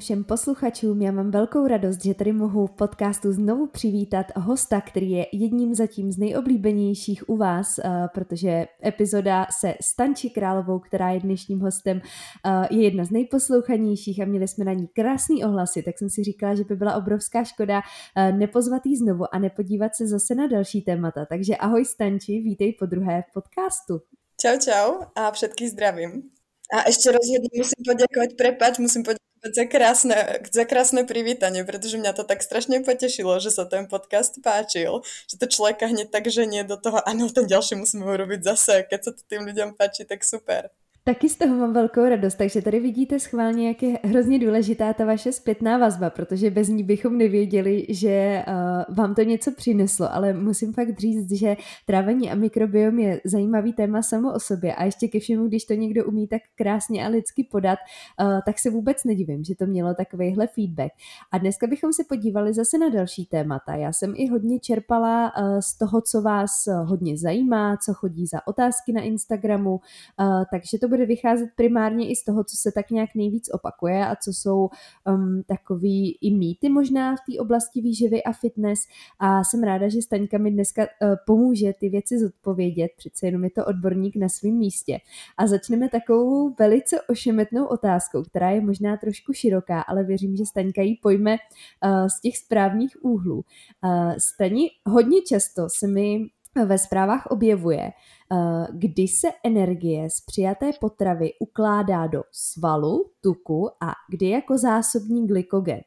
všem posluchačům. Já mám velkou radost, že tady mohu v podcastu znovu přivítat hosta, který je jedním zatím z nejoblíbenějších u vás, eh, protože epizoda se Stanči Královou, která je dnešním hostem, eh, je jedna z nejposlouchanějších a měli jsme na ní krásný ohlasy, tak jsem si říkala, že by byla obrovská škoda eh, nepozvat jí znovu a nepodívat se zase na další témata. Takže ahoj Stanči, vítej po druhé v podcastu. Čau, čau a všetkých zdravím. A ešte rozhodne musím poďakovať, prepač, musím poďakovať za krásne, za krásne privítanie, pretože mňa to tak strašne potešilo, že sa ten podcast páčil, že to človeka hneď tak ženie do toho, áno, ten ďalší musíme urobiť zase, keď sa to tým ľuďom páči, tak super. Taky z toho mám velkou radost, takže tady vidíte schválně, jak je hrozně důležitá ta vaše zpětná vazba, protože bez ní bychom nevěděli, že uh, vám to něco přineslo, ale musím fakt říct, že trávení a mikrobiom je zajímavý téma samo o sobě a ještě ke všemu, když to někdo umí tak krásně a lidsky podat, uh, tak se vůbec nedivím, že to mělo takovýhle feedback. A dneska bychom se podívali zase na další témata. Já jsem i hodně čerpala uh, z toho, co vás hodně zajímá, co chodí za otázky na Instagramu, uh, takže to bude vycházet primárně i z toho, co se tak nějak nejvíc opakuje a co jsou um, takový i mýty možná v té oblasti výživy a fitness a jsem ráda, že Staňka mi dneska uh, pomůže ty věci zodpovědět, přece jenom je to odborník na svém místě. A začneme takovou velice ošemetnou otázkou, která je možná trošku široká, ale věřím, že Staňka ji pojme uh, z těch správných úhlů. Uh, Stani, hodně často se mi ve zprávách objevuje, Eh, kdy se energie z přijaté potravy ukládá do svalu, tuku a kdy jako zásobní glykogen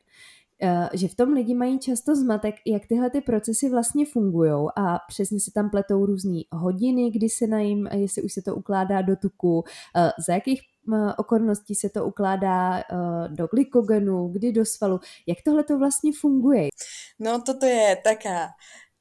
eh, že v tom lidi mají často zmatek, jak tyhle ty procesy vlastně fungují a přesně se tam pletou různé hodiny, kdy se najím, jestli už se to ukládá do tuku, eh, za jakých okolností se to ukládá do glykogenu, kdy do svalu. Jak tohle to vlastně funguje? No toto je taká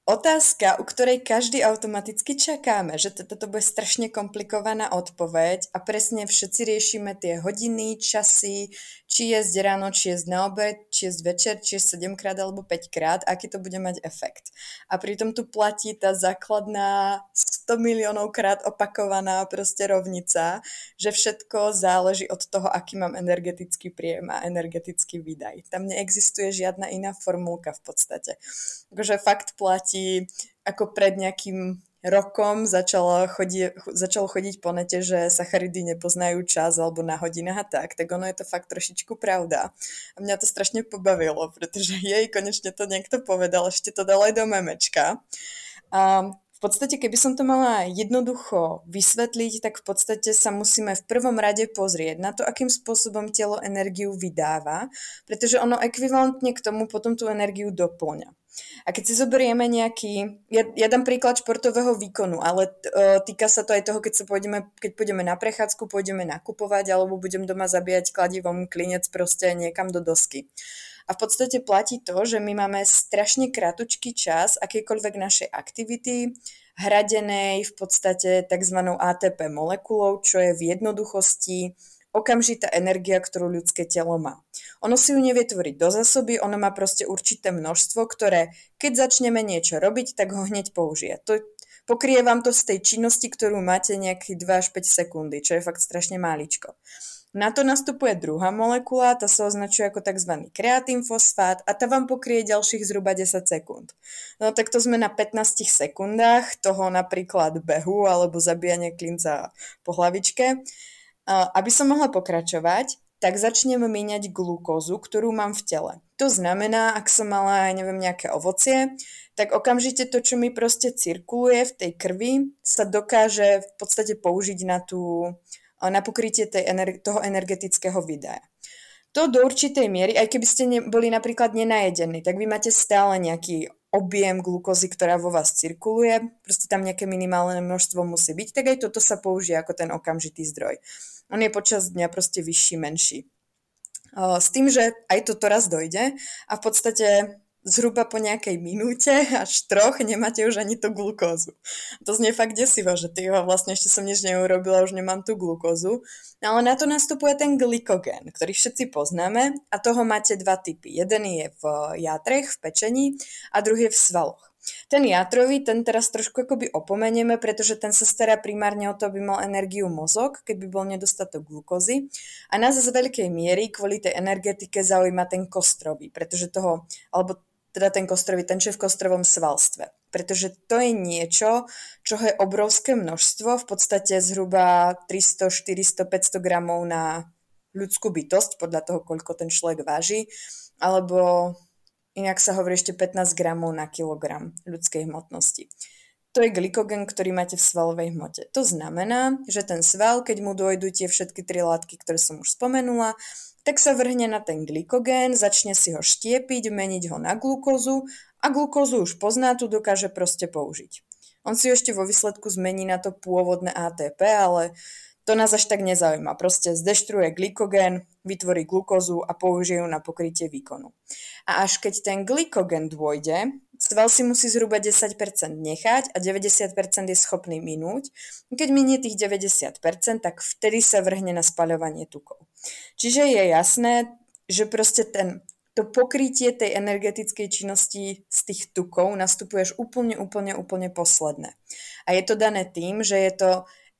otázka, u ktorej každý automaticky čakáme, že toto bude strašne komplikovaná odpoveď a presne všetci riešime tie hodiny, časy, či jesť ráno, či jesť na obed, či jesť večer, či jesť 7 krát alebo 5 krát, aký to bude mať efekt. A pritom tu platí tá základná 100 miliónov krát opakovaná proste rovnica, že všetko záleží od toho, aký mám energetický príjem a energetický výdaj. Tam neexistuje žiadna iná formulka v podstate. Takže fakt platí ako pred nejakým rokom začalo, chodí, začalo chodiť po nete, že sacharidy nepoznajú čas alebo na hodinách a tak, tak ono je to fakt trošičku pravda. A mňa to strašne pobavilo, pretože jej konečne to niekto povedal, ešte to dal aj do memečka. A podstate, keby som to mala jednoducho vysvetliť, tak v podstate sa musíme v prvom rade pozrieť na to, akým spôsobom telo energiu vydáva, pretože ono ekvivalentne k tomu potom tú energiu doplňa. A keď si zoberieme nejaký, ja, ja dám príklad športového výkonu, ale uh, týka sa to aj toho, keď sa pôjdeme, keď pôjdeme na prechádzku, pôjdeme nakupovať, alebo budem doma zabíjať kladivom klinec proste niekam do dosky. A v podstate platí to, že my máme strašne kratučký čas akýkoľvek našej aktivity, hradenej v podstate tzv. ATP molekulou, čo je v jednoduchosti okamžitá energia, ktorú ľudské telo má. Ono si ju nevie tvoriť do zásoby, ono má proste určité množstvo, ktoré keď začneme niečo robiť, tak ho hneď použije. To pokrie vám to z tej činnosti, ktorú máte nejakých 2 až 5 sekundy, čo je fakt strašne máličko. Na to nastupuje druhá molekula, tá sa označuje ako tzv. kreatínfosfát a tá vám pokrie ďalších zhruba 10 sekúnd. No tak to sme na 15 sekundách toho napríklad behu alebo zabíjania klinca po hlavičke. Aby som mohla pokračovať, tak začnem míňať glukózu, ktorú mám v tele. To znamená, ak som mala, neviem, nejaké ovocie, tak okamžite to, čo mi proste cirkuluje v tej krvi, sa dokáže v podstate použiť na tú na pokrytie tej, toho energetického videa. To do určitej miery, aj keby ste ne, boli napríklad nenajedení, tak vy máte stále nejaký objem glukózy, ktorá vo vás cirkuluje, proste tam nejaké minimálne množstvo musí byť, tak aj toto sa použije ako ten okamžitý zdroj. On je počas dňa proste vyšší, menší. S tým, že aj toto raz dojde a v podstate zhruba po nejakej minúte až troch nemáte už ani tú glukózu. To znie fakt desivo, že ty vlastne ešte som nič neurobila, už nemám tú glukózu. Ale na to nastupuje ten glykogen, ktorý všetci poznáme a toho máte dva typy. Jeden je v jadrech, v pečení a druhý je v svaloch. Ten jatrový, ten teraz trošku akoby opomenieme, pretože ten sa stará primárne o to, aby mal energiu mozog, keby bol nedostatok glukózy. A nás z veľkej miery kvôli tej energetike zaujíma ten kostrový, pretože toho, alebo teda ten kostrový, ten v kostrovom svalstve. Pretože to je niečo, čo je obrovské množstvo, v podstate zhruba 300, 400, 500 gramov na ľudskú bytosť, podľa toho, koľko ten človek váži, alebo inak sa hovorí ešte 15 gramov na kilogram ľudskej hmotnosti. To je glykogen, ktorý máte v svalovej hmote. To znamená, že ten sval, keď mu dojdú tie všetky tri látky, ktoré som už spomenula, tak sa vrhne na ten glykogén, začne si ho štiepiť, meniť ho na glukózu a glukózu už pozná, tu dokáže proste použiť. On si ešte vo výsledku zmení na to pôvodné ATP, ale to nás až tak nezaujíma. Proste zdeštruje glykogén, vytvorí glukózu a použije ju na pokrytie výkonu. A až keď ten glykogén dôjde, sval si musí zhruba 10% nechať a 90% je schopný minúť. Keď minie tých 90%, tak vtedy sa vrhne na spaľovanie tukov. Čiže je jasné, že proste ten, to pokrytie tej energetickej činnosti z tých tukov nastupuje až úplne, úplne, úplne posledné. A je to dané tým, že je to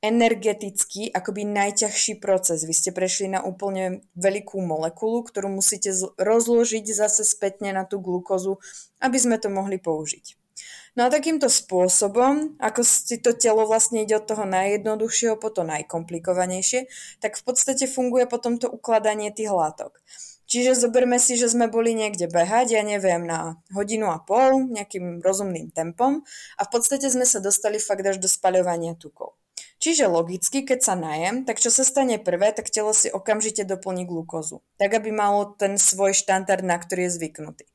energeticky akoby najťažší proces. Vy ste prešli na úplne veľkú molekulu, ktorú musíte rozložiť zase spätne na tú glukózu, aby sme to mohli použiť. No a takýmto spôsobom, ako si to telo vlastne ide od toho najjednoduchšieho po to najkomplikovanejšie, tak v podstate funguje potom to ukladanie tých látok. Čiže zoberme si, že sme boli niekde behať, ja neviem, na hodinu a pol, nejakým rozumným tempom a v podstate sme sa dostali fakt až do spaľovania tukov. Čiže logicky, keď sa najem, tak čo sa stane prvé, tak telo si okamžite doplní glukózu, tak aby malo ten svoj štandard, na ktorý je zvyknutý.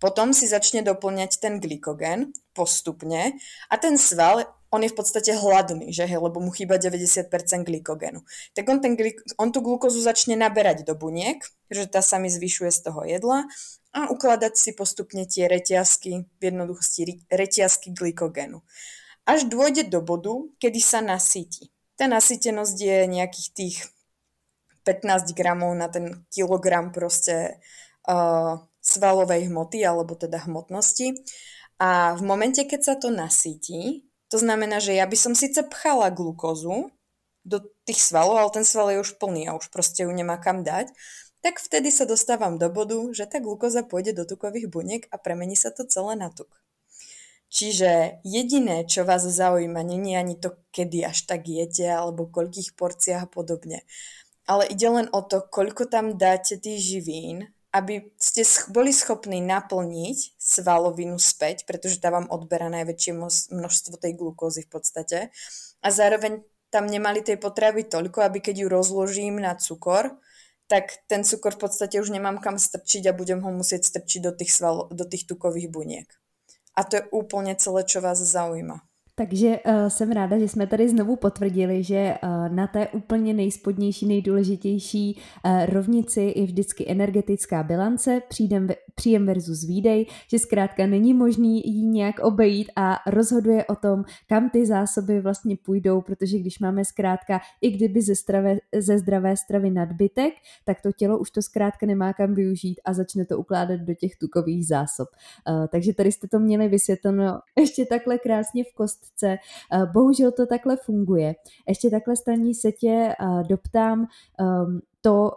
Potom si začne doplňať ten glykogen postupne a ten sval, on je v podstate hladný, že hej, lebo mu chýba 90% glykogenu. Tak on, ten glyk- on tú glukózu začne naberať do buniek, že tá sa mi zvyšuje z toho jedla a ukladať si postupne tie reťazky, v jednoduchosti reťazky glykogenu. Až dôjde do bodu, kedy sa nasíti. Tá nasýtenosť je nejakých tých 15 gramov na ten kilogram proste uh, svalovej hmoty alebo teda hmotnosti. A v momente, keď sa to nasíti, to znamená, že ja by som síce pchala glukózu do tých svalov, ale ten sval je už plný a už proste ju nemá kam dať, tak vtedy sa dostávam do bodu, že tá glukóza pôjde do tukových buniek a premení sa to celé na tuk. Čiže jediné, čo vás zaujíma, je ani to, kedy až tak jete, alebo koľkých porciách a podobne. Ale ide len o to, koľko tam dáte tých živín aby ste boli schopní naplniť svalovinu späť, pretože tá vám odberá najväčšie množstvo tej glukózy v podstate. A zároveň tam nemali tej potreby toľko, aby keď ju rozložím na cukor, tak ten cukor v podstate už nemám kam strčiť a budem ho musieť strčiť do tých, svalo, do tých tukových buniek. A to je úplne celé, čo vás zaujíma. Takže uh, jsem ráda, že jsme tady znovu potvrdili, že uh, na té úplně nejspodnější, nejdůležitější uh, rovnici je vždycky energetická bilance, příjem, příjem versus výdej, že zkrátka není možný ji nějak obejít a rozhoduje o tom, kam ty zásoby vlastně půjdou, protože když máme zkrátka, i kdyby ze, strave, ze zdravé stravy nadbytek, tak to tělo už to zkrátka nemá kam využít a začne to ukládat do těch tukových zásob. Uh, takže tady jste to měli vysvětleno ještě takhle krásně v kost kostce. Eh, bohužel to takhle funguje. Ještě takhle staní se tě eh, doptám ehm, to,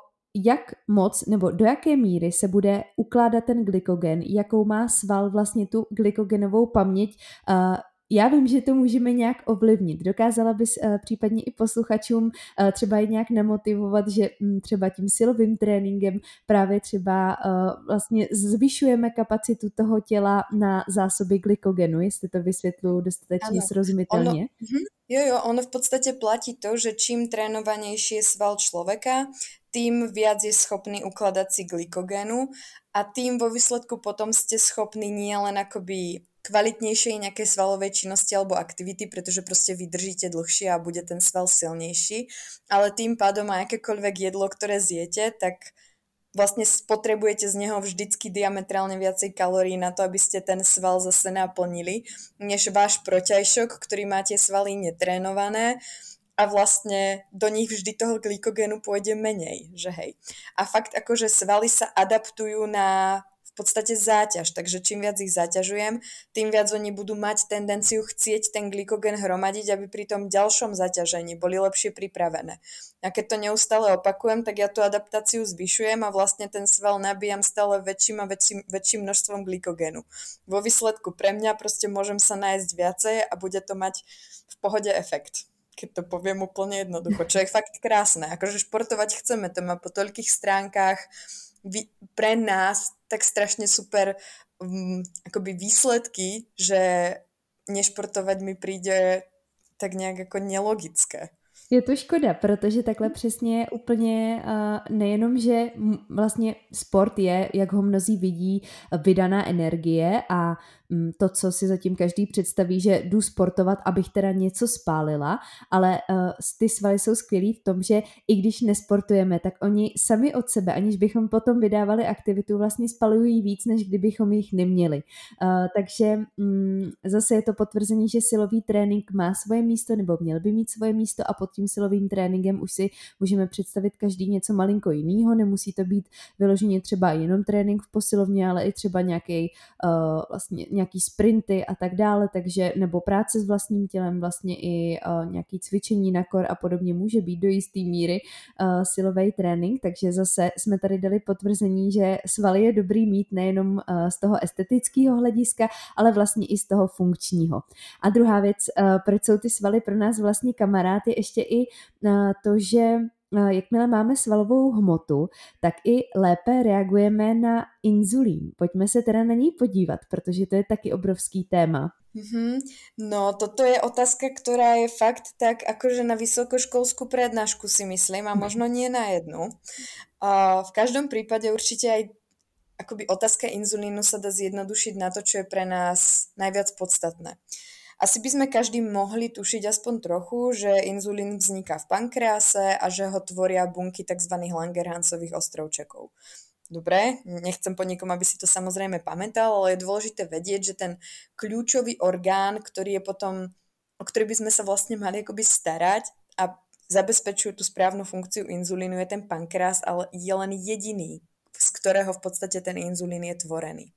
jak moc nebo do jaké míry se bude ukládat ten glykogen, jakou má sval vlastně tu glykogenovou paměť, eh, já vím, že to můžeme nějak ovlivnit. Dokázala bys uh, případně i posluchačům uh, třeba i nějak nemotivovat, že um, třeba tím silovým tréninkem právě třeba uh, vlastně zvyšujeme kapacitu toho těla na zásoby glykogenu, jestli to vysvětluju dostatečně ano. srozumitelně. Ono, uh-huh. Jo, jo, ono v podstate platí to, že čím trénovanejší je sval človeka, tým viac je schopný ukladať si glykogénu a tým vo výsledku potom ste schopní nie len akoby kvalitnejšej nejakej svalovej činnosti alebo aktivity, pretože proste vydržíte dlhšie a bude ten sval silnejší, ale tým pádom aj akékoľvek jedlo, ktoré zjete, tak vlastne spotrebujete z neho vždycky diametrálne viacej kalórií na to, aby ste ten sval zase naplnili, než váš proťajšok, ktorý máte svaly netrénované a vlastne do nich vždy toho glykogénu pôjde menej, že hej. A fakt akože svaly sa adaptujú na podstate záťaž, takže čím viac ich zaťažujem, tým viac oni budú mať tendenciu chcieť ten glykogen hromadiť, aby pri tom ďalšom zaťažení boli lepšie pripravené. A keď to neustále opakujem, tak ja tú adaptáciu zvyšujem a vlastne ten sval nabíjam stále väčším a väčším, väčším množstvom glykogenu. Vo výsledku pre mňa proste môžem sa nájsť viacej a bude to mať v pohode efekt keď to poviem úplne jednoducho, čo je fakt krásne. Akože športovať chceme, to má po toľkých stránkach, pre nás tak strašne super um, akoby výsledky, že nešportovať mi príde tak nejak ako nelogické. Je to škoda, protože takhle přesně úplně uh, nejenom, že vlastně sport je, jak ho mnozí vidí, vydaná energie a to, co si zatím každý představí, že jdu sportovat, abych teda něco spálila, ale uh, ty svaly jsou skvělý v tom, že i když nesportujeme, tak oni sami od sebe, aniž bychom potom vydávali aktivitu, vlastně spalují víc, než kdybychom jich neměli. Uh, takže um, zase je to potvrzení, že silový trénink má svoje místo, nebo měl by mít svoje místo a pod tím silovým tréninkem už si můžeme představit každý něco malinko jiného, nemusí to být vyloženě třeba jenom trénink v posilovně, ale i třeba nějaký uh, vlastně nějaký sprinty a tak dále, takže nebo práce s vlastním tělem, vlastně i uh, nějaký cvičení na kor a podobně může být do jisté míry uh, silový trénink, takže zase jsme tady dali potvrzení, že svaly je dobrý mít nejenom uh, z toho estetického hlediska, ale vlastně i z toho funkčního. A druhá věc, uh, proč jsou ty svaly pro nás vlastně kamarád, je ještě i uh, to, že jakmile máme svalovou hmotu, tak i lépe reagujeme na inzulín. Pojďme se teda na ní podívat, protože to je taky obrovský téma. Mm-hmm. No, toto je otázka, ktorá je fakt tak akože na vysokoškolskú prednášku si myslím a možno nie na jednu. A v každom prípade určite aj akoby otázka inzulínu sa dá zjednodušiť na to, čo je pre nás najviac podstatné. Asi by sme každý mohli tušiť aspoň trochu, že inzulín vzniká v pankrease a že ho tvoria bunky tzv. Langerhansových ostrovčekov. Dobre, nechcem po nikom, aby si to samozrejme pamätal, ale je dôležité vedieť, že ten kľúčový orgán, ktorý je potom, o ktorý by sme sa vlastne mali akoby starať a zabezpečuje tú správnu funkciu inzulínu, je ten pankreas, ale je len jediný, z ktorého v podstate ten inzulín je tvorený.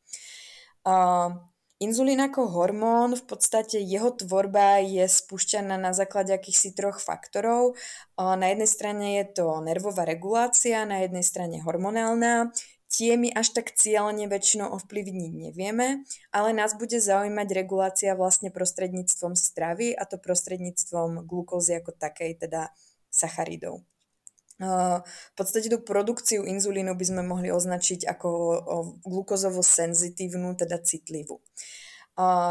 Uh, Inzulín ako hormón, v podstate jeho tvorba je spúšťaná na základe akýchsi troch faktorov. Na jednej strane je to nervová regulácia, na jednej strane hormonálna. Tie my až tak cieľne väčšinou ovplyvniť nevieme, ale nás bude zaujímať regulácia vlastne prostredníctvom stravy a to prostredníctvom glukózy ako takej, teda sacharidov. V podstate tú produkciu inzulínu by sme mohli označiť ako glukozovo senzitívnu, teda citlivú.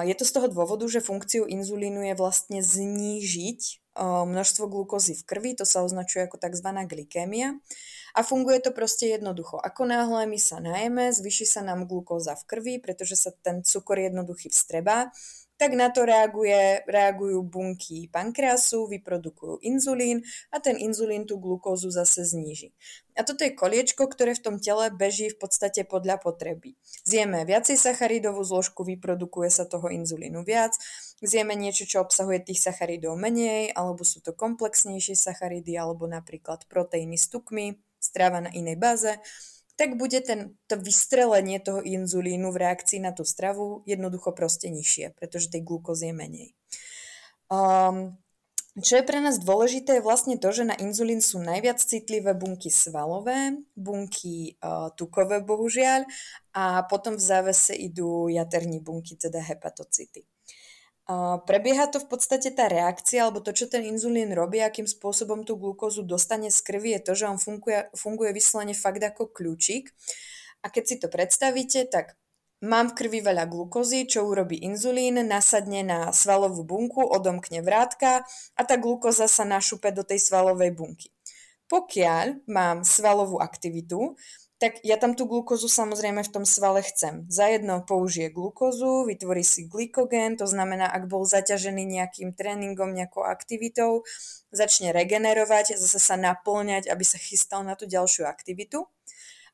Je to z toho dôvodu, že funkciu inzulínu je vlastne znížiť množstvo glukózy v krvi, to sa označuje ako tzv. glykémia a funguje to proste jednoducho. Ako náhle my sa najeme, zvyši sa nám glukóza v krvi, pretože sa ten cukor jednoduchý vstrebá tak na to reaguje, reagujú bunky pankreasu, vyprodukujú inzulín a ten inzulín tú glukózu zase zníži. A toto je koliečko, ktoré v tom tele beží v podstate podľa potreby. Zjeme viacej sacharidovú zložku, vyprodukuje sa toho inzulínu viac, zjeme niečo, čo obsahuje tých sacharidov menej, alebo sú to komplexnejšie sacharidy, alebo napríklad proteíny s tukmi, stráva na inej báze tak bude ten, to vystrelenie toho inzulínu v reakcii na tú stravu jednoducho proste nižšie, pretože tej glukózy je menej. Um, čo je pre nás dôležité je vlastne to, že na inzulín sú najviac citlivé bunky svalové, bunky uh, tukové bohužiaľ a potom v závese idú jaterní bunky, teda hepatocity. Prebieha to v podstate tá reakcia, alebo to, čo ten inzulín robí, akým spôsobom tú glukózu dostane z krvi, je to, že on funguje, funguje vyslovene fakt ako kľúčik. A keď si to predstavíte, tak mám v krvi veľa glukózy, čo urobí inzulín, nasadne na svalovú bunku, odomkne vrátka a tá glukóza sa našupe do tej svalovej bunky. Pokiaľ mám svalovú aktivitu, tak ja tam tú glukózu samozrejme v tom svale chcem. Zajedno použije glukózu, vytvorí si glykogén, to znamená, ak bol zaťažený nejakým tréningom, nejakou aktivitou, začne regenerovať, zase sa naplňať, aby sa chystal na tú ďalšiu aktivitu.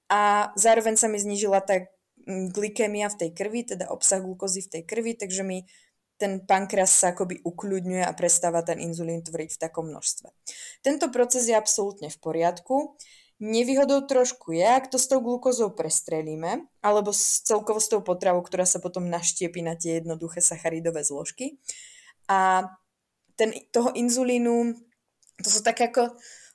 A zároveň sa mi znížila tá mm, glykémia v tej krvi, teda obsah glukózy v tej krvi, takže mi ten pankreas sa akoby ukľudňuje a prestáva ten inzulín tvoriť v takom množstve. Tento proces je absolútne v poriadku. Nevýhodou trošku je, ak to s tou glukózou prestrelíme, alebo s celkovo s tou potravou, ktorá sa potom naštiepí na tie jednoduché sacharidové zložky. A ten, toho inzulínu, to sú tak ako,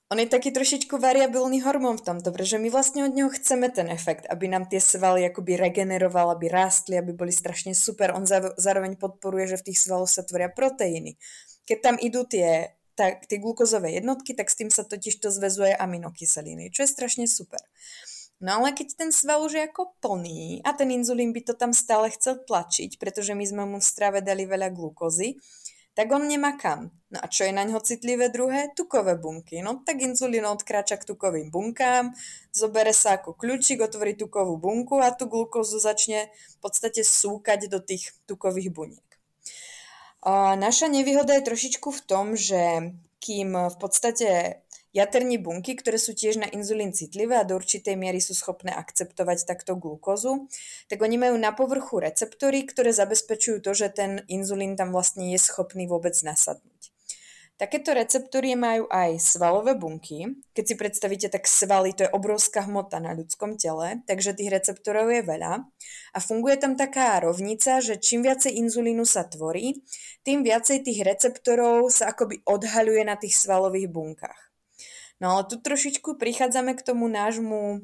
on je taký trošičku variabilný hormón v tomto, pretože my vlastne od neho chceme ten efekt, aby nám tie svaly akoby regeneroval, aby rástli, aby boli strašne super. On zároveň podporuje, že v tých svaloch sa tvoria proteíny. Keď tam idú tie tak tie glukózové jednotky, tak s tým sa totiž to zväzuje aminokyseliny, čo je strašne super. No ale keď ten sval už je ako plný a ten inzulín by to tam stále chcel tlačiť, pretože my sme mu v strave dali veľa glukózy, tak on nemá kam. No a čo je na ňo citlivé druhé? Tukové bunky. No tak inzulín odkráča k tukovým bunkám, zobere sa ako kľúčik, otvorí tukovú bunku a tú glukózu začne v podstate súkať do tých tukových buniek. Naša nevýhoda je trošičku v tom, že kým v podstate jaterní bunky, ktoré sú tiež na inzulín citlivé a do určitej miery sú schopné akceptovať takto glukózu, tak oni majú na povrchu receptory, ktoré zabezpečujú to, že ten inzulín tam vlastne je schopný vôbec nasadnúť. Takéto receptory majú aj svalové bunky. Keď si predstavíte, tak svaly to je obrovská hmota na ľudskom tele, takže tých receptorov je veľa. A funguje tam taká rovnica, že čím viacej inzulínu sa tvorí, tým viacej tých receptorov sa akoby odhaľuje na tých svalových bunkách. No ale tu trošičku prichádzame k tomu nášmu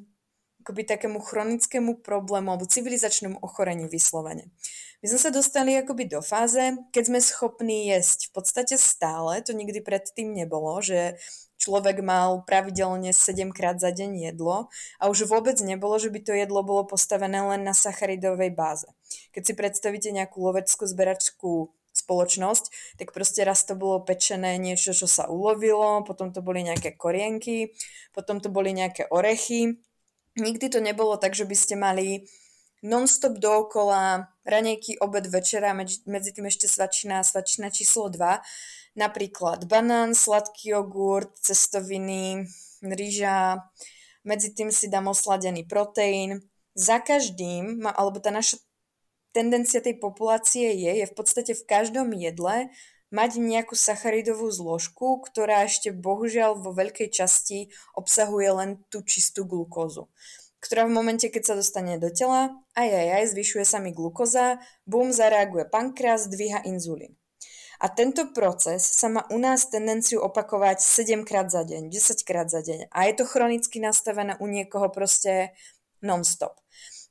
akoby takému chronickému problému alebo civilizačnému ochoreniu vyslovene. My sme sa dostali akoby do fáze, keď sme schopní jesť v podstate stále, to nikdy predtým nebolo, že človek mal pravidelne 7 krát za deň jedlo a už vôbec nebolo, že by to jedlo bolo postavené len na sacharidovej báze. Keď si predstavíte nejakú loveckú zberačskú spoločnosť, tak proste raz to bolo pečené niečo, čo sa ulovilo, potom to boli nejaké korienky, potom to boli nejaké orechy. Nikdy to nebolo tak, že by ste mali non-stop dookola, ranejky, obed, večera, medzi, tým ešte svačina, svačina číslo 2, napríklad banán, sladký jogurt, cestoviny, rýža, medzi tým si dám osladený proteín. Za každým, alebo tá naša tendencia tej populácie je, je v podstate v každom jedle mať nejakú sacharidovú zložku, ktorá ešte bohužiaľ vo veľkej časti obsahuje len tú čistú glukózu ktorá v momente, keď sa dostane do tela, aj aj aj, zvyšuje sa mi glukoza, bum, zareaguje pankreas, dvíha inzulín. A tento proces sa má u nás tendenciu opakovať 7 krát za deň, 10 krát za deň. A je to chronicky nastavené u niekoho proste non-stop.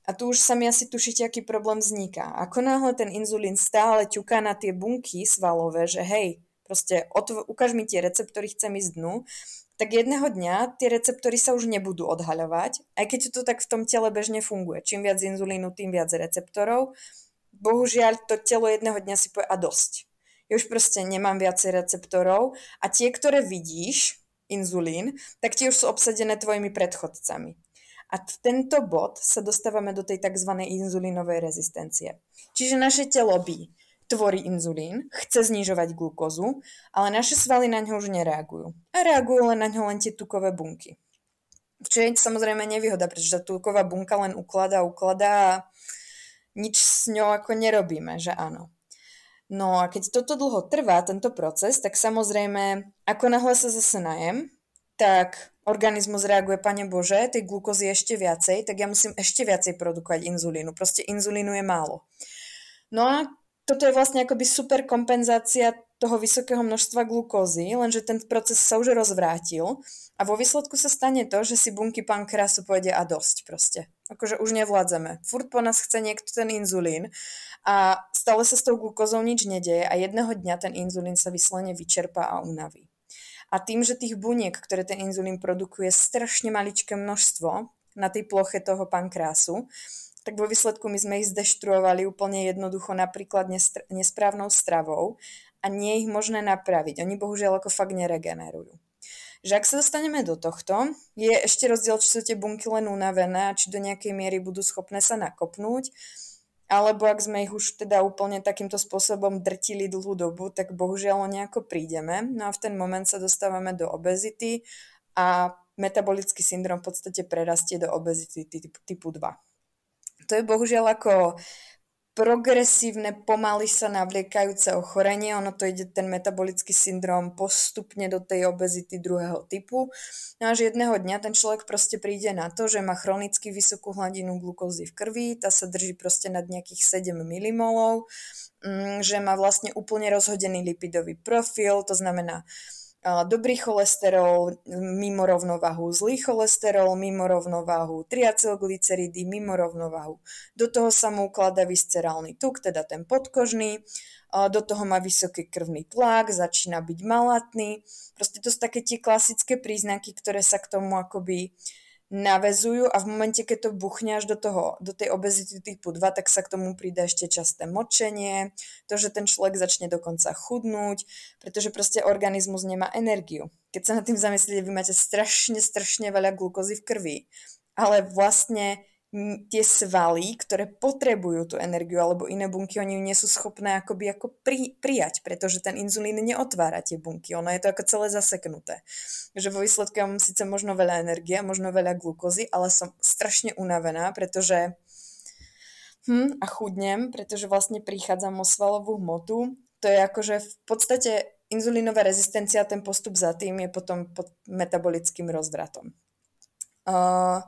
A tu už sa mi asi tušíte, aký problém vzniká. Ako náhle ten inzulín stále ťuká na tie bunky svalové, že hej, proste otv- ukáž mi tie receptory, chcem ísť dnu, tak jedného dňa tie receptory sa už nebudú odhaľovať, aj keď to tak v tom tele bežne funguje. Čím viac inzulínu, tým viac receptorov. Bohužiaľ, to telo jedného dňa si povie a dosť. Ja už proste nemám viacej receptorov a tie, ktoré vidíš, inzulín, tak tie už sú obsadené tvojimi predchodcami. A v tento bod sa dostávame do tej tzv. inzulínovej rezistencie. Čiže naše telo by tvorí inzulín, chce znižovať glukózu, ale naše svaly na ňo už nereagujú. A reagujú len na ňo len tie tukové bunky. Čo je samozrejme nevýhoda, pretože tá tuková bunka len ukladá, ukladá a nič s ňou ako nerobíme, že áno. No a keď toto dlho trvá, tento proces, tak samozrejme, ako náhle sa zase najem, tak organizmus reaguje, pane Bože, tej glukózy ešte viacej, tak ja musím ešte viacej produkovať inzulínu. Proste inzulínu je málo. No a toto je vlastne akoby super kompenzácia toho vysokého množstva glukózy, lenže ten proces sa už rozvrátil a vo výsledku sa stane to, že si bunky pankreasu pôjde a dosť proste. Akože už nevládzeme. Furt po nás chce niekto ten inzulín a stále sa s tou glukózou nič nedeje a jedného dňa ten inzulín sa vyslovene vyčerpá a unaví. A tým, že tých buniek, ktoré ten inzulín produkuje, strašne maličké množstvo na tej ploche toho pankrásu, tak vo výsledku my sme ich zdeštruovali úplne jednoducho napríklad nesprávnou stravou a nie je ich možné napraviť. Oni bohužiaľ ako fakt neregenerujú. Že ak sa dostaneme do tohto, je ešte rozdiel, či sú tie bunky len unavené a či do nejakej miery budú schopné sa nakopnúť, alebo ak sme ich už teda úplne takýmto spôsobom drtili dlhú dobu, tak bohužiaľ nejako prídeme. No a v ten moment sa dostávame do obezity a metabolický syndrom v podstate prerastie do obezity typu 2. To je bohužiaľ ako progresívne, pomaly sa navliekajúce ochorenie. Ono to ide ten metabolický syndrom postupne do tej obezity druhého typu. No až jedného dňa ten človek proste príde na to, že má chronicky vysokú hladinu glukózy v krvi, tá sa drží proste nad nejakých 7 milimolov, mm, že má vlastne úplne rozhodený lipidový profil, to znamená dobrý cholesterol mimo rovnováhu, zlý cholesterol mimo rovnováhu, triacylglyceridy mimo rovnováhu. Do toho sa mu ukladá viscerálny tuk, teda ten podkožný, do toho má vysoký krvný tlak, začína byť malatný. Proste to sú také tie klasické príznaky, ktoré sa k tomu akoby navezujú a v momente, keď to buchne až do, toho, do tej obezity typu 2, tak sa k tomu príde ešte časté močenie, to, že ten človek začne dokonca chudnúť, pretože proste organizmus nemá energiu. Keď sa nad tým zamyslíte, vy máte strašne, strašne veľa glukózy v krvi, ale vlastne tie svaly, ktoré potrebujú tú energiu alebo iné bunky, oni nie sú schopné akoby ako pri, prijať, pretože ten inzulín neotvára tie bunky, ono je to ako celé zaseknuté. Že vo výsledku ja mám síce možno veľa energie, možno veľa glukózy, ale som strašne unavená, pretože hm, a chudnem, pretože vlastne prichádzam o svalovú hmotu. To je akože v podstate inzulínová rezistencia, ten postup za tým je potom pod metabolickým rozvratom. Uh,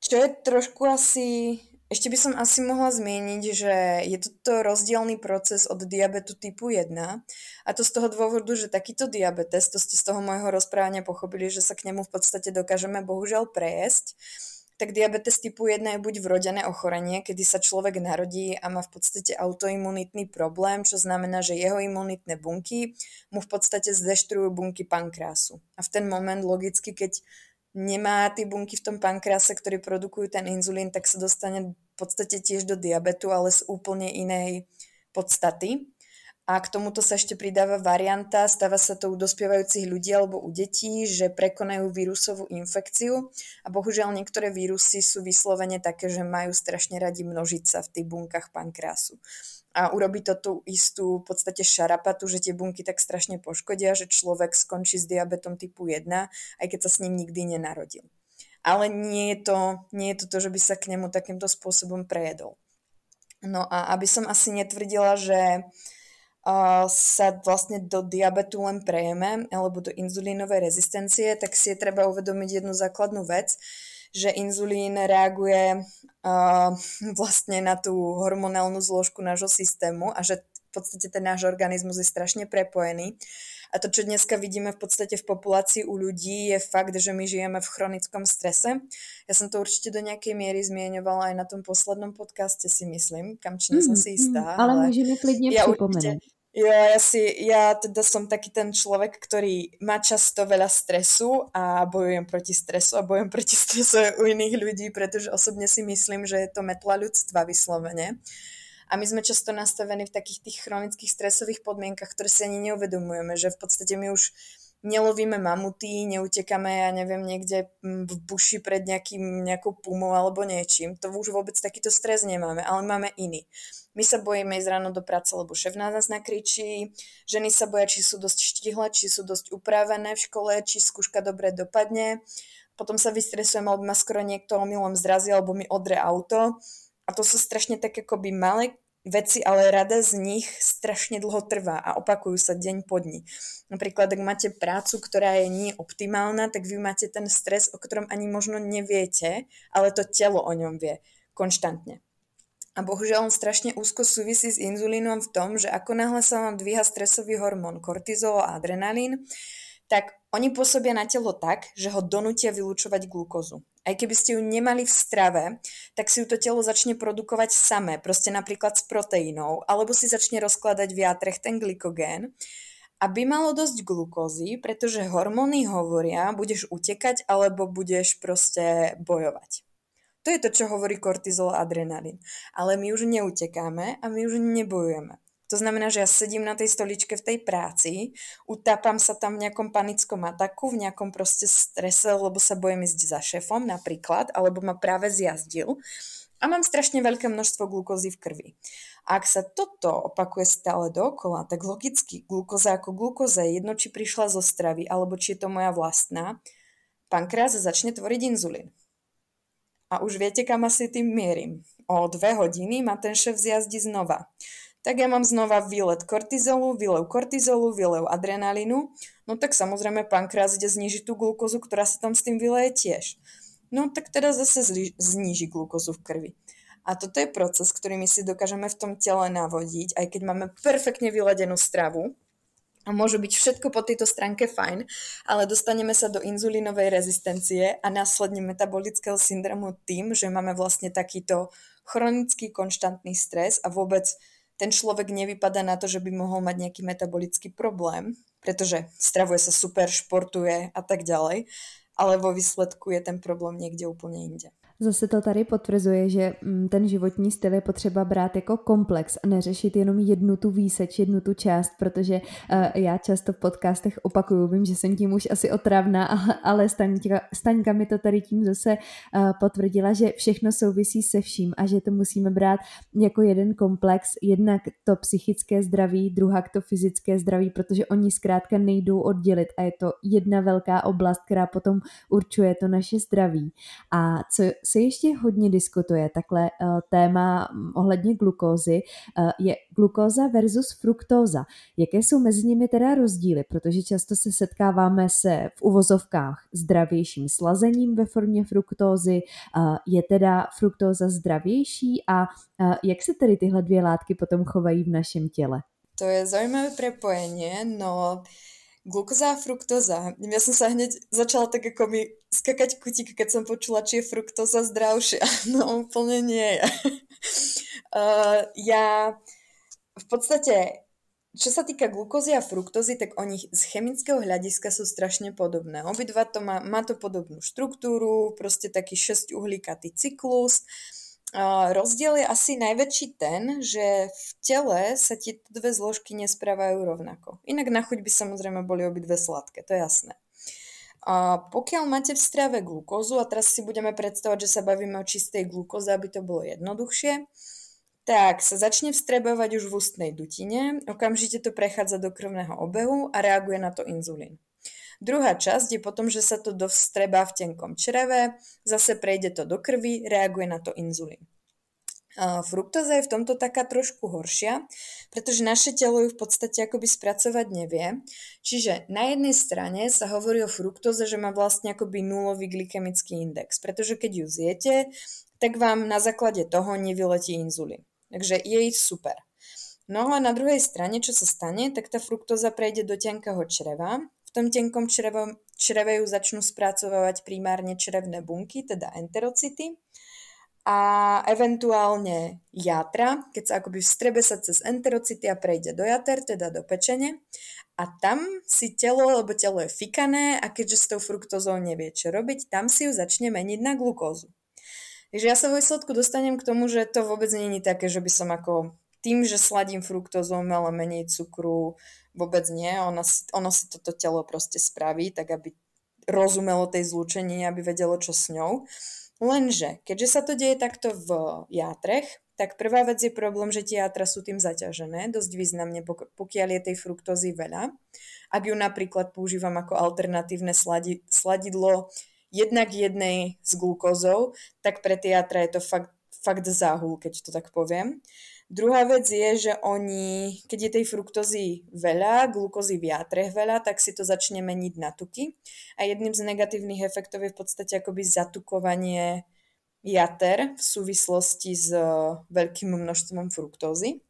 čo je trošku asi... Ešte by som asi mohla zmieniť, že je toto rozdielný proces od diabetu typu 1 a to z toho dôvodu, že takýto diabetes, to ste z toho môjho rozprávania pochopili, že sa k nemu v podstate dokážeme bohužiaľ prejesť, tak diabetes typu 1 je buď vrodené ochorenie, kedy sa človek narodí a má v podstate autoimunitný problém, čo znamená, že jeho imunitné bunky mu v podstate zdeštrujú bunky pankrásu. A v ten moment logicky, keď nemá tie bunky v tom pankrease, ktoré produkujú ten inzulín, tak sa dostane v podstate tiež do diabetu, ale z úplne inej podstaty. A k tomuto sa ešte pridáva varianta, stáva sa to u dospievajúcich ľudí alebo u detí, že prekonajú vírusovú infekciu a bohužiaľ niektoré vírusy sú vyslovene také, že majú strašne radi množiť sa v tých bunkách pankreasu a urobí to tú istú v podstate šarapatu, že tie bunky tak strašne poškodia, že človek skončí s diabetom typu 1, aj keď sa s ním nikdy nenarodil. Ale nie je to, nie je to to, že by sa k nemu takýmto spôsobom prejedol. No a aby som asi netvrdila, že uh, sa vlastne do diabetu len prejeme alebo do inzulínovej rezistencie, tak si je treba uvedomiť jednu základnú vec, že inzulín reaguje uh, vlastne na tú hormonálnu zložku nášho systému a že v podstate ten náš organizmus je strašne prepojený. A to, čo dneska vidíme v podstate v populácii u ľudí, je fakt, že my žijeme v chronickom strese. Ja som to určite do nejakej miery zmieňovala aj na tom poslednom podcaste, si myslím, kam či mm, som si istá. Mm, ale, ale môžeme klidne ja. Určite, Jo, ja si, ja teda som taký ten človek, ktorý má často veľa stresu a bojujem proti stresu a bojujem proti stresu u iných ľudí, pretože osobne si myslím, že je to metla ľudstva vyslovene. A my sme často nastavení v takých tých chronických stresových podmienkach, ktoré si ani neuvedomujeme, že v podstate my už nelovíme mamuty, neutekáme, ja neviem, niekde v buši pred nejakým, nejakou pumou alebo niečím. To už vôbec takýto stres nemáme, ale máme iný. My sa bojíme ísť ráno do práce, lebo šéf na nás nakričí, ženy sa boja, či sú dosť štihle, či sú dosť upravené v škole, či skúška dobre dopadne. Potom sa vystresujem, alebo ma skoro niekto omylom zrazí, alebo mi odre auto. A to sú strašne také akoby malé veci, ale rada z nich strašne dlho trvá a opakujú sa deň po dni. Napríklad, ak máte prácu, ktorá je nie optimálna, tak vy máte ten stres, o ktorom ani možno neviete, ale to telo o ňom vie konštantne. A bohužiaľ on strašne úzko súvisí s inzulínom v tom, že ako náhle sa vám dvíha stresový hormón kortizol a adrenalín, tak oni pôsobia na telo tak, že ho donútia vylúčovať glukózu. Aj keby ste ju nemali v strave, tak si ju to telo začne produkovať samé, proste napríklad s proteínou, alebo si začne rozkladať v játrech ten glykogén, aby malo dosť glukózy, pretože hormóny hovoria, budeš utekať alebo budeš proste bojovať. To je to, čo hovorí kortizol a adrenalín. Ale my už neutekáme a my už nebojujeme. To znamená, že ja sedím na tej stoličke v tej práci, utápam sa tam v nejakom panickom ataku, v nejakom proste strese, lebo sa bojím ísť za šéfom napríklad, alebo ma práve zjazdil a mám strašne veľké množstvo glukózy v krvi. A ak sa toto opakuje stále dokola, tak logicky glukóza ako glukóza je jedno, či prišla zo stravy, alebo či je to moja vlastná, pankreas začne tvoriť inzulín. A už viete, kam asi tým mierim. o dve hodiny ma ten šéf zjazdi znova. Tak ja mám znova výlet kortizolu, výlev kortizolu, výlev adrenalínu. No tak samozrejme pankrás ide znižiť tú glukózu, ktorá sa tam s tým vyleje tiež. No tak teda zase zniží glukózu v krvi. A toto je proces, ktorý my si dokážeme v tom tele navodiť, aj keď máme perfektne vyladenú stravu, a môže byť všetko po tejto stránke fajn, ale dostaneme sa do inzulínovej rezistencie a následne metabolického syndromu tým, že máme vlastne takýto chronický konštantný stres a vôbec ten človek nevypadá na to, že by mohol mať nejaký metabolický problém, pretože stravuje sa super, športuje a tak ďalej, ale vo výsledku je ten problém niekde úplne inde. Zase to tady potvrzuje, že mm, ten životní styl je potřeba brát jako komplex a neřešit jenom jednu tu výseč, jednu tu část, protože uh, já často v podcastech opakuju, vím, že jsem tím už asi otravná, ale Staňka, Staňka mi to tady tím zase uh, potvrdila, že všechno souvisí se vším a že to musíme brát jako jeden komplex, jednak to psychické zdraví, druhá to fyzické zdraví, protože oni zkrátka nejdou oddělit a je to jedna velká oblast, která potom určuje to naše zdraví. A co se ještě hodně diskutuje, takhle uh, téma mm, ohledně glukózy, uh, je glukóza versus fruktóza. Jaké jsou mezi nimi teda rozdíly? Protože často se setkáváme se v uvozovkách zdravějším slazením ve formě fruktózy. Uh, je teda fruktóza zdravější a jak se tedy tyhle dvě látky potom chovají v našem těle? To je zaujímavé prepojenie, no Glukoza a fruktoza. Ja som sa hneď začala tak ako mi skakať kutík, keď som počula, či je fruktoza zdravšia. No úplne nie uh, ja v podstate, čo sa týka glukózy a fruktózy, tak oni z chemického hľadiska sú strašne podobné. Obidva to má, má to podobnú štruktúru, proste taký 6 uhlíkatý cyklus. Uh, rozdiel je asi najväčší ten, že v tele sa tie dve zložky nesprávajú rovnako. Inak na chuť by samozrejme boli obidve sladké, to je jasné. A pokiaľ máte v strave glukózu, a teraz si budeme predstavať, že sa bavíme o čistej glukóze, aby to bolo jednoduchšie, tak sa začne vstrebovať už v ústnej dutine, okamžite to prechádza do krvného obehu a reaguje na to inzulín. Druhá časť je potom, že sa to dostrebá v tenkom čreve, zase prejde to do krvi, reaguje na to inzulín. Fruktóza je v tomto taká trošku horšia, pretože naše telo ju v podstate akoby spracovať nevie. Čiže na jednej strane sa hovorí o fruktóze, že má vlastne akoby nulový glykemický index, pretože keď ju zjete, tak vám na základe toho nevyletí inzulín. Takže je super. No a na druhej strane, čo sa stane, tak tá fruktóza prejde do tenkého čreva v tom tenkom čreve, čreve ju začnú spracovávať primárne črevné bunky, teda enterocity a eventuálne játra, keď sa akoby vstrebe sa cez enterocity a prejde do jater, teda do pečene. A tam si telo, lebo telo je fikané a keďže s tou fruktozou nevie čo robiť, tam si ju začne meniť na glukózu. Takže ja sa vo výsledku dostanem k tomu, že to vôbec je také, že by som ako tým, že sladím fruktozou, mala menej cukru, vôbec nie. Ono si, ono si toto telo proste spraví, tak aby rozumelo tej zlúčení, aby vedelo, čo s ňou. Lenže, keďže sa to deje takto v játrech, tak prvá vec je problém, že tie játra sú tým zaťažené, dosť významne, pokiaľ je tej fruktózy veľa. Ak ju napríklad používam ako alternatívne sladi, sladidlo jednak jednej s glukózou, tak pre tie játra je to fakt, fakt záhul, keď to tak poviem. Druhá vec je, že oni, keď je tej fruktozy veľa, glukózy v veľa, tak si to začne meniť na tuky. A jedným z negatívnych efektov je v podstate akoby zatukovanie jater v súvislosti s e, veľkým množstvom fruktózy.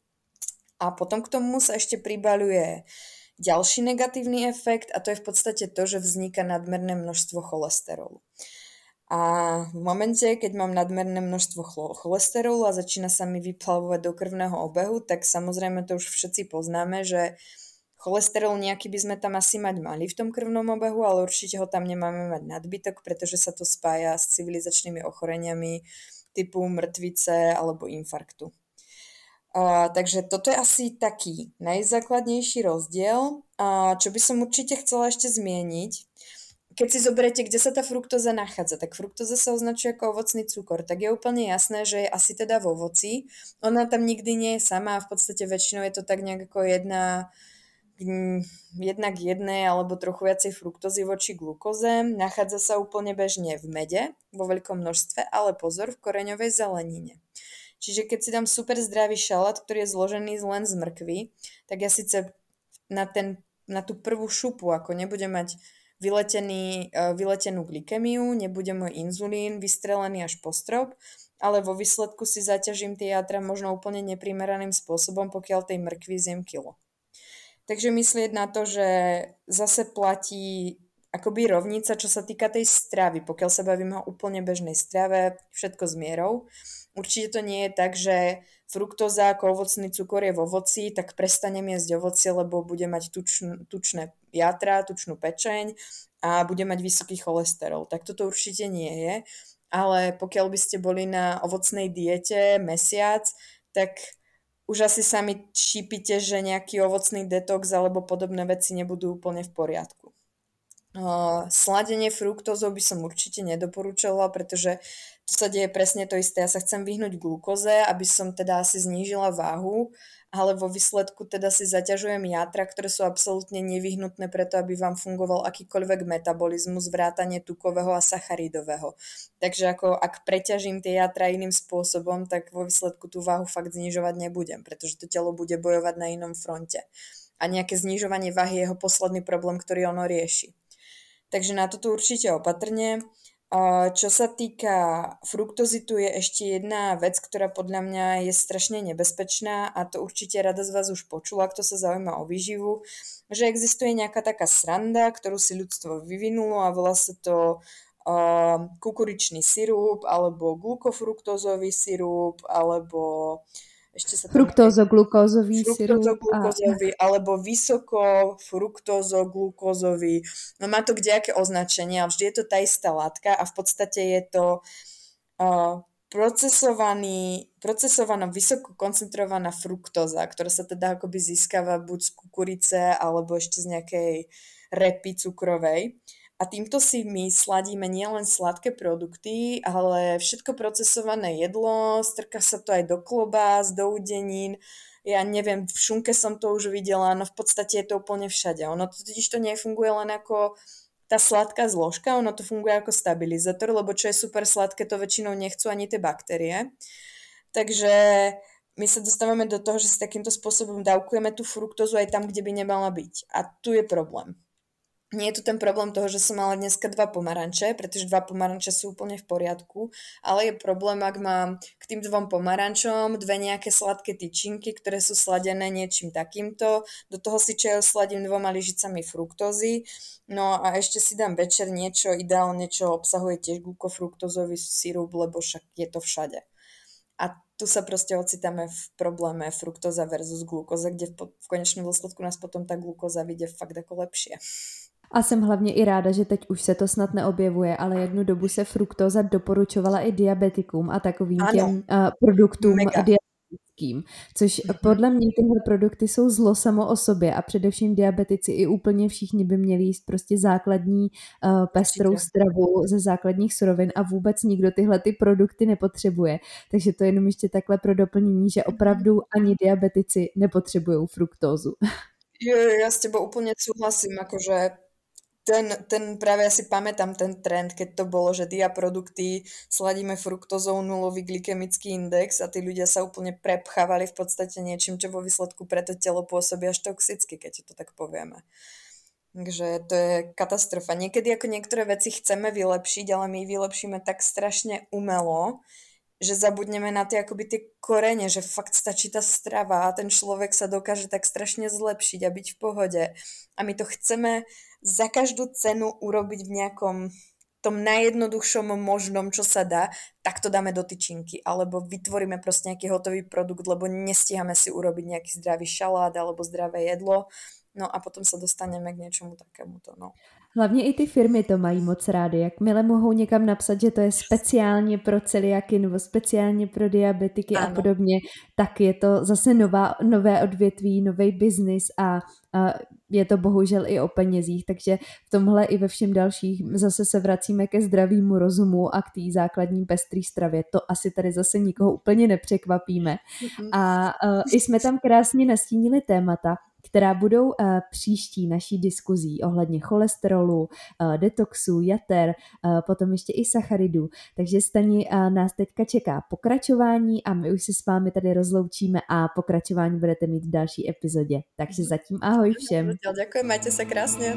A potom k tomu sa ešte pribaluje ďalší negatívny efekt a to je v podstate to, že vzniká nadmerné množstvo cholesterolu. A v momente, keď mám nadmerné množstvo cholesterolu a začína sa mi vyplavovať do krvného obehu, tak samozrejme to už všetci poznáme, že cholesterol nejaký by sme tam asi mať mali v tom krvnom obehu, ale určite ho tam nemáme mať nadbytok, pretože sa to spája s civilizačnými ochoreniami typu mŕtvice alebo infarktu. Uh, takže toto je asi taký najzákladnejší rozdiel. Uh, čo by som určite chcela ešte zmieniť, keď si zoberiete, kde sa tá fruktóza nachádza, tak fruktóza sa označuje ako ovocný cukor, tak je úplne jasné, že je asi teda v ovoci. Ona tam nikdy nie je sama a v podstate väčšinou je to tak nejak ako jedna, jednak jednej alebo trochu viacej fruktózy voči glukoze. Nachádza sa úplne bežne v mede vo veľkom množstve, ale pozor, v koreňovej zelenine. Čiže keď si dám super zdravý šalát, ktorý je zložený len z mrkvy, tak ja síce na, ten, na tú prvú šupu ako nebudem mať vyletený, e, vyletenú glykemiu, nebude môj inzulín vystrelený až po strop, ale vo výsledku si zaťažím tie jatra možno úplne neprimeraným spôsobom, pokiaľ tej mrkvy zjem kilo. Takže myslieť na to, že zase platí akoby rovnica, čo sa týka tej stravy. Pokiaľ sa bavíme o úplne bežnej strave, všetko s mierou. Určite to nie je tak, že fruktóza ako ovocný cukor je v ovoci, tak prestanem jesť ovocie, lebo bude mať tučn, tučné jatra, tučnú pečeň a bude mať vysoký cholesterol. Tak toto určite nie je. Ale pokiaľ by ste boli na ovocnej diete mesiac, tak už asi sami šípite, že nejaký ovocný detox alebo podobné veci nebudú úplne v poriadku. Sladenie fruktózov by som určite nedoporučovala, pretože tu sa deje presne to isté. Ja sa chcem vyhnúť glukóze, aby som teda asi znížila váhu ale vo výsledku teda si zaťažujem játra, ktoré sú absolútne nevyhnutné preto, aby vám fungoval akýkoľvek metabolizmus, vrátanie tukového a sacharidového. Takže ako ak preťažím tie játra iným spôsobom, tak vo výsledku tú váhu fakt znižovať nebudem, pretože to telo bude bojovať na inom fronte. A nejaké znižovanie váhy je jeho posledný problém, ktorý ono rieši. Takže na toto určite opatrne. Čo sa týka fruktozitu, je ešte jedna vec, ktorá podľa mňa je strašne nebezpečná a to určite rada z vás už počula, kto sa zaujíma o výživu, že existuje nejaká taká sranda, ktorú si ľudstvo vyvinulo a volá sa to kukuričný sirup alebo glukofruktózový sirup alebo uh, ešte sa fruktózoglukózový fruktózoglukózový a... alebo vysoko fruktózoglukózový. No má to kdejaké označenie, ale vždy je to tá istá látka a v podstate je to uh, procesovaný, procesovaná vysoko koncentrovaná fruktóza, ktorá sa teda akoby získava buď z kukurice alebo ešte z nejakej repy cukrovej. A týmto si my sladíme nielen sladké produkty, ale všetko procesované jedlo, strka sa to aj do klobás, do udenín, ja neviem, v šunke som to už videla, no v podstate je to úplne všade. Ono to totiž to nefunguje len ako tá sladká zložka, ono to funguje ako stabilizátor, lebo čo je super sladké, to väčšinou nechcú ani tie baktérie. Takže my sa dostávame do toho, že si takýmto spôsobom dávkujeme tú fruktózu aj tam, kde by nemala byť. A tu je problém nie je tu ten problém toho, že som mala dneska dva pomaranče, pretože dva pomaranče sú úplne v poriadku, ale je problém, ak mám k tým dvom pomarančom dve nejaké sladké tyčinky, ktoré sú sladené niečím takýmto, do toho si čajo sladím dvoma lyžicami fruktózy, no a ešte si dám večer niečo, ideálne, čo obsahuje tiež glukofruktózový sirup, lebo však je to všade. A tu sa proste ocitáme v probléme fruktóza versus glukóza, kde v, v konečnom dôsledku nás potom tá glukóza vyjde fakt ako lepšie. A jsem hlavně i ráda, že teď už se to snad neobjevuje, ale jednu dobu se fruktóza doporučovala i diabetikům a takovým ano. těm uh, produktům Mega. diabetickým, což mm-hmm. podle mě tyhle produkty jsou zlo samo o sobě a především diabetici i úplně všichni by měli jíst prostě základní uh, pestrou Určitě. stravu ze základních surovin a vůbec nikdo tyhle ty produkty nepotřebuje. Takže to je jenom ještě takhle pro doplnění, že opravdu ani diabetici nepotřebují fruktózu. Jo, ja s tebou úplne súhlasím, akože ten, ten práve ja pamätám ten trend, keď to bolo, že diaprodukty sladíme fruktozou nulový glykemický index a tí ľudia sa úplne prepchávali v podstate niečím, čo vo výsledku pre to telo pôsobí až toxicky, keď to tak povieme. Takže to je katastrofa. Niekedy ako niektoré veci chceme vylepšiť, ale my vylepšíme tak strašne umelo, že zabudneme na tie akoby tie korene, že fakt stačí tá strava a ten človek sa dokáže tak strašne zlepšiť a byť v pohode. A my to chceme za každú cenu urobiť v nejakom tom najjednoduchšom možnom, čo sa dá, tak to dáme do tyčinky. Alebo vytvoríme proste nejaký hotový produkt, lebo nestíhame si urobiť nejaký zdravý šalát alebo zdravé jedlo. No a potom sa dostaneme k niečomu takémuto. No. Hlavně i ty firmy to mají moc rády. Jakmile mohou někam napsat, že to je speciálně pro celiaky nebo speciálně pro diabetiky ano. a podobně, tak je to zase nová, nové odvětví, nový biznis a, a je to bohužel i o penězích, takže v tomhle i ve všem dalších zase se vracíme ke zdravému rozumu a k té základní pestrý stravě. To asi tady zase nikoho úplně nepřekvapíme. A uh, i jsme tam krásně nastínili témata, která budou uh, příští naší diskuzí ohledně cholesterolu, uh, detoxu, jater, uh, potom ještě i sacharidů. Takže Stani nás teďka čeká pokračování a my už se s vámi tady rozloučíme a pokračování budete mít v další epizodě. Takže zatím ahoj všem. Děkuji, majte se krásně.